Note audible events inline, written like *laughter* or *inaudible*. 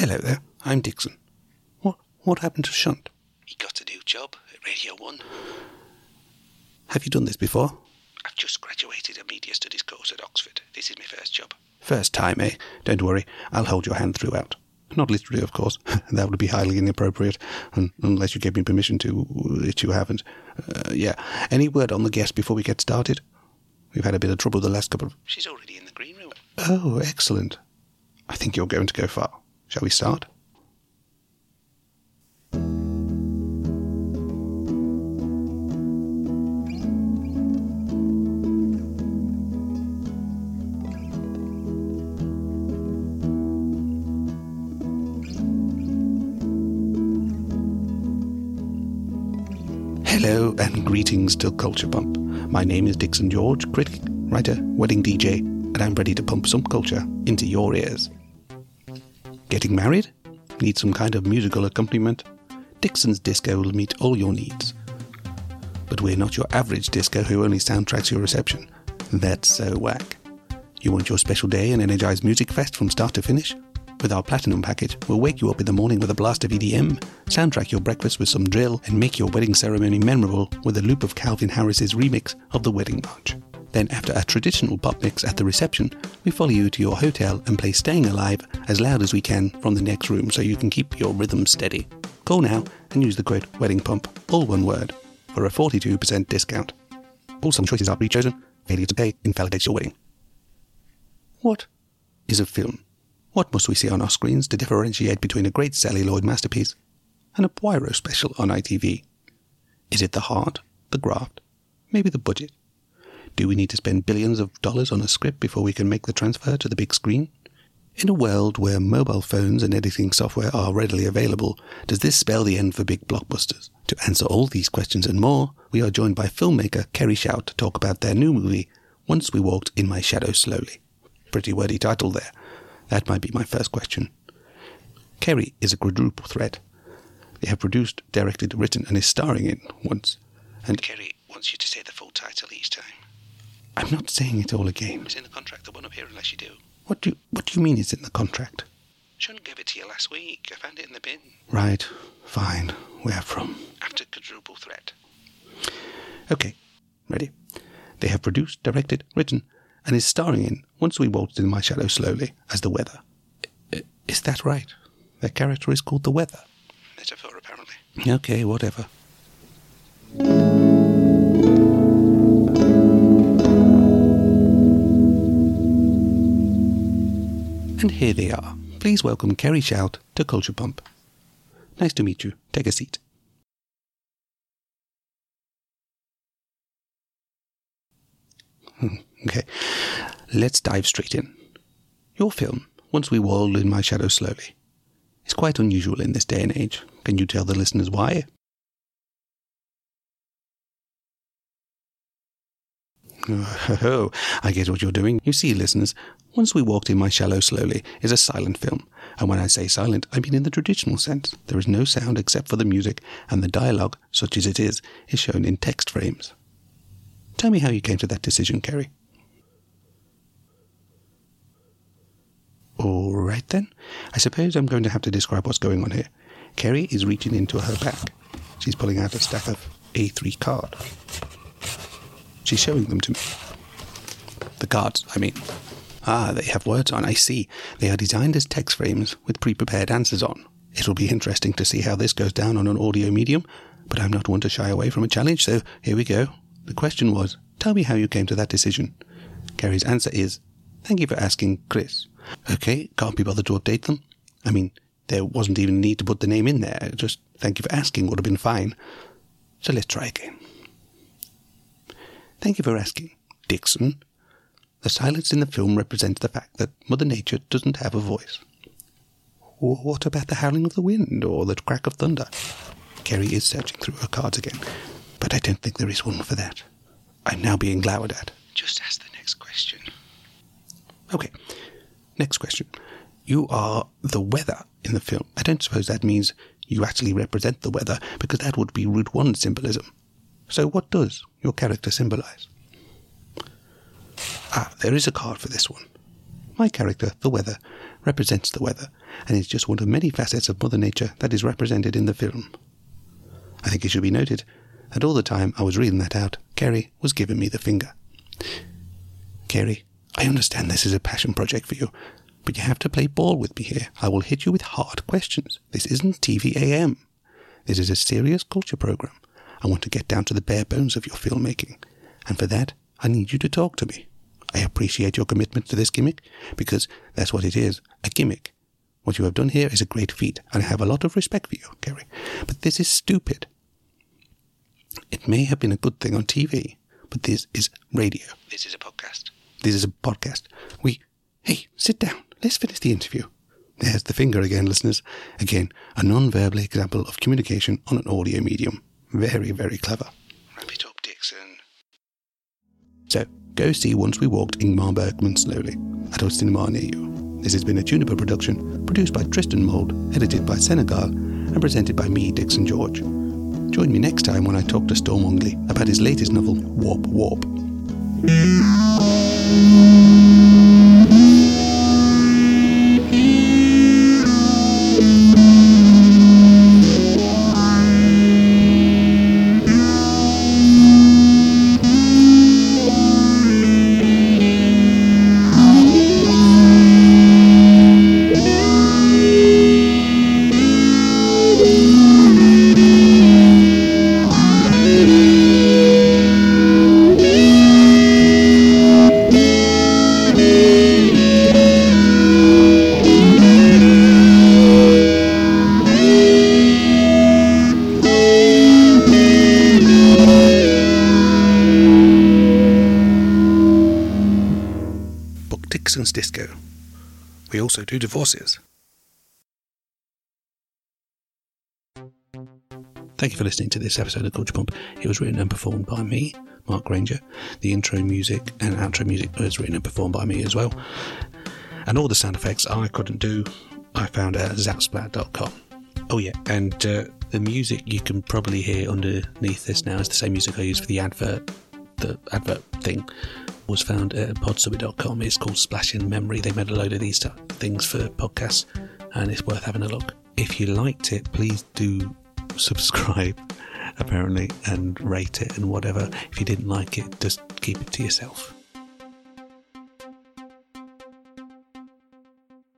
Hello there, I'm Dixon. What what happened to Shunt? He got a new job at Radio 1. Have you done this before? I've just graduated a media studies course at Oxford. This is my first job. First time, eh? Don't worry, I'll hold your hand throughout. Not literally, of course. *laughs* that would be highly inappropriate, un- unless you gave me permission to, which you haven't. Uh, yeah. Any word on the guest before we get started? We've had a bit of trouble the last couple of. She's already in the green room. Oh, excellent. I think you're going to go far. Shall we start? Hello and greetings to Culture Pump. My name is Dixon George, critic, writer, wedding DJ, and I'm ready to pump some culture into your ears. Getting married? Need some kind of musical accompaniment? Dixon's Disco will meet all your needs. But we're not your average disco who only soundtracks your reception. That's so whack. You want your special day and energized music fest from start to finish? With our platinum package, we'll wake you up in the morning with a blast of EDM, soundtrack your breakfast with some drill, and make your wedding ceremony memorable with a loop of Calvin Harris's remix of the Wedding March. Then, after a traditional pop mix at the reception, we follow you to your hotel and play Staying Alive as loud as we can from the next room so you can keep your rhythm steady. Call now and use the code Wedding Pump, all one word, for a 42% discount. All some choices are pre-chosen. Failure to pay invalidates your wedding. What is a film? What must we see on our screens to differentiate between a great celluloid masterpiece and a Poirot special on ITV? Is it the heart, the graft, maybe the budget? Do we need to spend billions of dollars on a script before we can make the transfer to the big screen? In a world where mobile phones and editing software are readily available, does this spell the end for big blockbusters? To answer all these questions and more, we are joined by filmmaker Kerry Shout to talk about their new movie, Once We Walked in My Shadow Slowly. Pretty wordy title there. That might be my first question. Kerry is a quadruple threat. They have produced, directed, written, and is starring in once. And Kerry wants you to say the full title each time. I'm not saying it all again. It's in the contract. I won't appear unless you do. What do you, what do you mean it's in the contract? I Shouldn't give it to you last week. I found it in the bin. Right, fine. Where from? After quadruple threat. Okay, ready. They have produced, directed, written, and is starring in Once We Waltzed in My Shadow Slowly as the Weather. I- Is that right? Their character is called the Weather. Metaphor, apparently. Okay, whatever. And here they are. Please welcome Kerry Shout to Culture Pump. Nice to meet you. Take a seat. Hmm, Okay, let's dive straight in. Your film, Once We Walled in My Shadow Slowly, is quite unusual in this day and age. Can you tell the listeners why? *laughs* Oh, I get what you're doing. You see, listeners, Once We Walked in My Shallow Slowly is a silent film. And when I say silent, I mean in the traditional sense. There is no sound except for the music, and the dialogue, such as it is, is shown in text frames. Tell me how you came to that decision, Kerry. All right then. I suppose I'm going to have to describe what's going on here. Kerry is reaching into her pack. She's pulling out a stack of A3 cards. She's showing them to me. The cards, I mean. Ah, they have words on, I see. They are designed as text frames with pre prepared answers on. It'll be interesting to see how this goes down on an audio medium, but I'm not one to shy away from a challenge, so here we go. The question was Tell me how you came to that decision. Kerry's answer is Thank you for asking, Chris. Okay, can't be bothered to update them. I mean, there wasn't even need to put the name in there. Just thank you for asking would have been fine. So let's try again. Thank you for asking, Dixon. The silence in the film represents the fact that Mother Nature doesn't have a voice. What about the howling of the wind or the crack of thunder? Kerry is searching through her cards again, but I don't think there is one for that. I'm now being glowered at. Just ask the next question. Okay, next question. You are the weather in the film. I don't suppose that means you actually represent the weather, because that would be Route 1 symbolism. So, what does your character symbolize? Ah, there is a card for this one. My character, the weather, represents the weather and is just one of many facets of Mother Nature that is represented in the film. I think it should be noted that all the time I was reading that out, Kerry was giving me the finger. Kerry, I understand this is a passion project for you, but you have to play ball with me here. I will hit you with hard questions. This isn't TVAM. This is a serious culture program. I want to get down to the bare bones of your filmmaking, and for that, I need you to talk to me. I appreciate your commitment to this gimmick because that's what it is a gimmick. What you have done here is a great feat, and I have a lot of respect for you, Kerry. But this is stupid. It may have been a good thing on TV, but this is radio. This is a podcast. This is a podcast. We. Hey, sit down. Let's finish the interview. There's the finger again, listeners. Again, a non verbal example of communication on an audio medium. Very, very clever. Wrap it up, Dixon. So, go see Once We Walked Ingmar Bergman slowly at a cinema near you. This has been a Juniper production, produced by Tristan Mould, edited by Senegal, and presented by me, Dixon George. Join me next time when I talk to Storm Ungley about his latest novel, Warp Warp. Disco. We also do divorces. Thank you for listening to this episode of Culture Pump. It was written and performed by me, Mark Granger. The intro music and outro music was written and performed by me as well. And all the sound effects I couldn't do, I found at zapsplat.com. Oh, yeah, and uh, the music you can probably hear underneath this now is the same music I used for the advert. The advert thing was found at podsummit.com. It's called Splash in Memory. They made a load of these things for podcasts, and it's worth having a look. If you liked it, please do *laughs* subscribe, apparently, and rate it and whatever. If you didn't like it, just keep it to yourself.